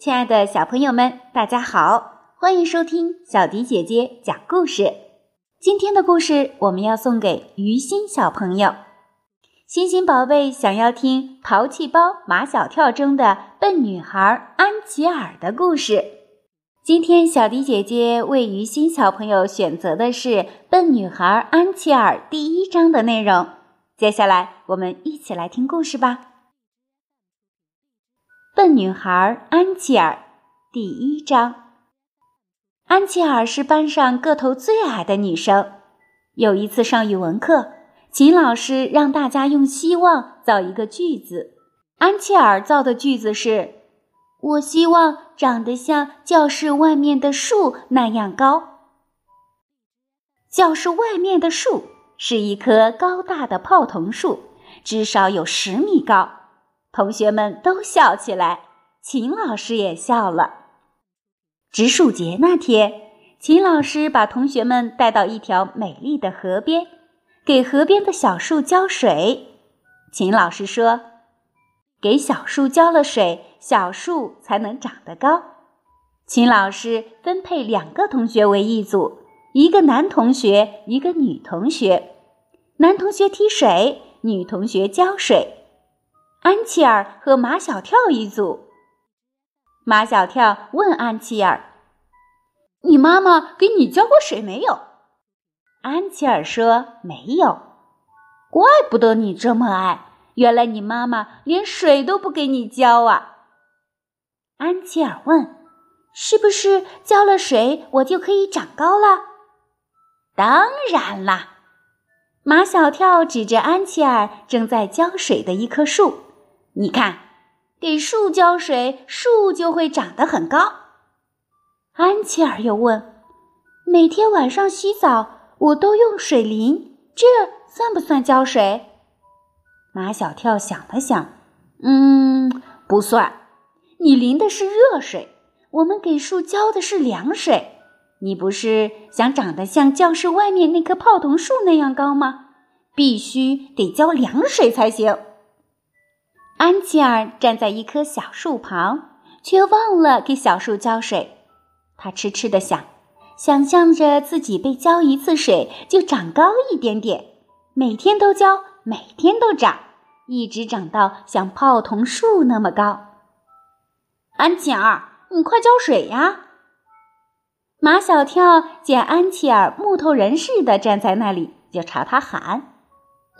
亲爱的小朋友们，大家好，欢迎收听小迪姐姐讲故事。今天的故事我们要送给于心小朋友。星星宝贝想要听《淘气包马小跳》中的笨女孩安琪儿的故事。今天小迪姐姐为于心小朋友选择的是《笨女孩安琪儿》第一章的内容。接下来我们一起来听故事吧。笨女孩安琪儿第一章。安琪儿是班上个头最矮的女生。有一次上语文课，秦老师让大家用希望造一个句子。安琪儿造的句子是：“我希望长得像教室外面的树那样高。”教室外面的树是一棵高大的泡桐树，至少有十米高。同学们都笑起来，秦老师也笑了。植树节那天，秦老师把同学们带到一条美丽的河边，给河边的小树浇水。秦老师说：“给小树浇了水，小树才能长得高。”秦老师分配两个同学为一组，一个男同学，一个女同学。男同学提水，女同学浇水。安琪儿和马小跳一组。马小跳问安琪儿：“你妈妈给你浇过水没有？”安琪儿说：“没有。”怪不得你这么矮，原来你妈妈连水都不给你浇啊！安琪儿问：“是不是浇了水我就可以长高了？”当然啦！马小跳指着安琪儿正在浇水的一棵树。你看，给树浇水，树就会长得很高。安琪儿又问：“每天晚上洗澡，我都用水淋，这算不算浇水？”马小跳想了想，嗯，不算。你淋的是热水，我们给树浇的是凉水。你不是想长得像教室外面那棵泡桐树那样高吗？必须得浇凉水才行。安琪儿站在一棵小树旁，却忘了给小树浇水。他痴痴地想，想象着自己被浇一次水就长高一点点，每天都浇，每天都长，一直长到像泡桐树那么高。安琪儿，你快浇水呀！马小跳见安琪儿木头人似的站在那里，就朝他喊：“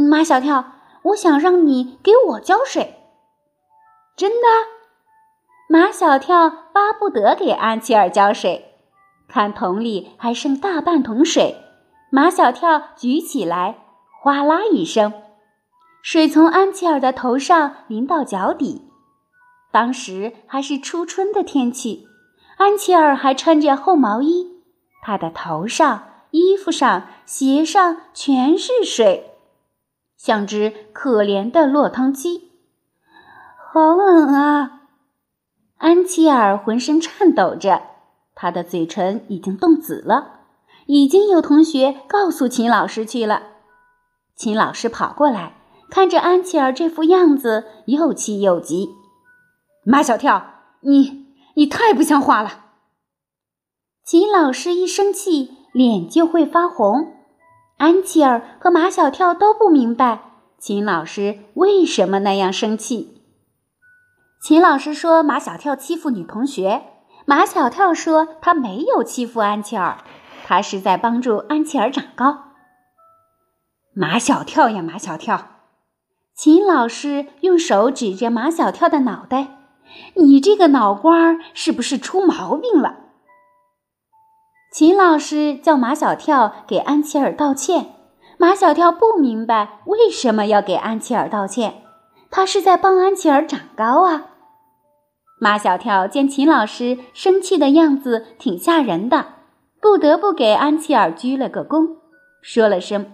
马小跳，我想让你给我浇水。”真的，马小跳巴不得给安琪儿浇水。看桶里还剩大半桶水，马小跳举起来，哗啦一声，水从安琪儿的头上淋到脚底。当时还是初春的天气，安琪儿还穿着厚毛衣，她的头上、衣服上、鞋上全是水，像只可怜的落汤鸡。好冷啊！安琪儿浑身颤抖着，她的嘴唇已经冻紫了。已经有同学告诉秦老师去了。秦老师跑过来，看着安琪儿这副样子，又气又急。马小跳，你你太不像话了！秦老师一生气，脸就会发红。安琪儿和马小跳都不明白秦老师为什么那样生气。秦老师说：“马小跳欺负女同学。”马小跳说：“他没有欺负安琪儿，他是在帮助安琪儿长高。”马小跳呀，马小跳！秦老师用手指着马小跳的脑袋：“你这个脑瓜是不是出毛病了？”秦老师叫马小跳给安琪儿道歉。马小跳不明白为什么要给安琪儿道歉，他是在帮安琪儿长高啊。马小跳见秦老师生气的样子挺吓人的，不得不给安琪儿鞠了个躬，说了声：“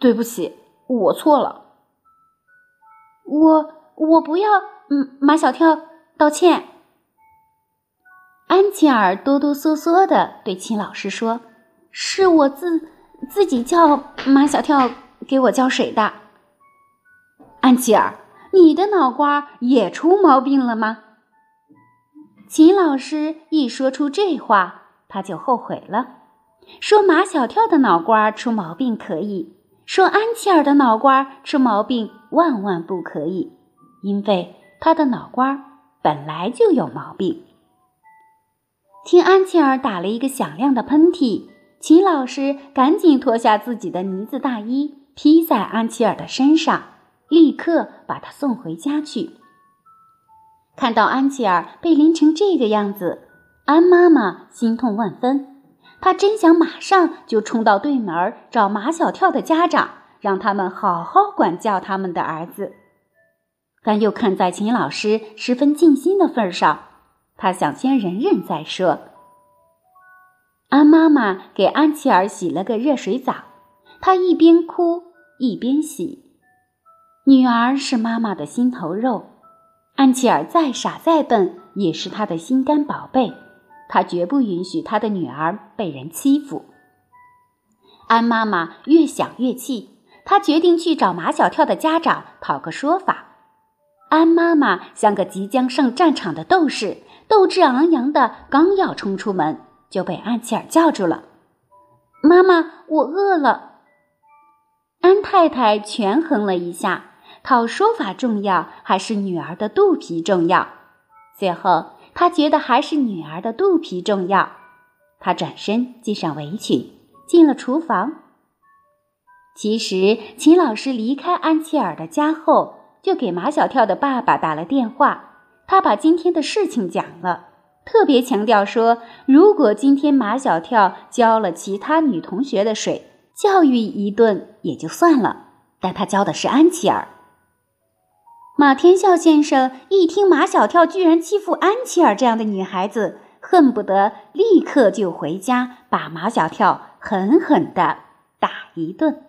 对不起，我错了。”我我不要，嗯，马小跳道歉。安琪儿哆哆嗦嗦的对秦老师说：“是我自自己叫马小跳给我浇水的。”安琪儿。你的脑瓜也出毛病了吗？秦老师一说出这话，他就后悔了。说马小跳的脑瓜出毛病可以，说安琪儿的脑瓜出毛病万万不可以，因为他的脑瓜本来就有毛病。听安琪儿打了一个响亮的喷嚏，秦老师赶紧脱下自己的呢子大衣，披在安琪儿的身上，立刻把他送回家去。看到安琪儿被淋成这个样子，安妈妈心痛万分。她真想马上就冲到对门找马小跳的家长，让他们好好管教他们的儿子。但又看在秦老师十分尽心的份上。他想先忍忍再说。安妈妈给安琪儿洗了个热水澡，她一边哭一边洗。女儿是妈妈的心头肉，安琪儿再傻再笨也是她的心肝宝贝，她绝不允许她的女儿被人欺负。安妈妈越想越气，她决定去找马小跳的家长讨个说法。安妈妈像个即将上战场的斗士。斗志昂扬的，刚要冲出门，就被安琪儿叫住了。“妈妈，我饿了。”安太太权衡了一下，讨说法重要还是女儿的肚皮重要？最后，他觉得还是女儿的肚皮重要。他转身系上围裙，进了厨房。其实，秦老师离开安琪儿的家后，就给马小跳的爸爸打了电话。他把今天的事情讲了，特别强调说，如果今天马小跳浇了其他女同学的水，教育一顿也就算了，但他教的是安琪儿。马天笑先生一听马小跳居然欺负安琪儿这样的女孩子，恨不得立刻就回家把马小跳狠狠地打一顿。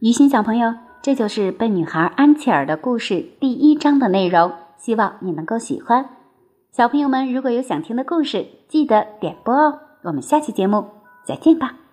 于心小朋友，这就是笨女孩安琪儿的故事第一章的内容。希望你能够喜欢，小朋友们如果有想听的故事，记得点播哦。我们下期节目再见吧。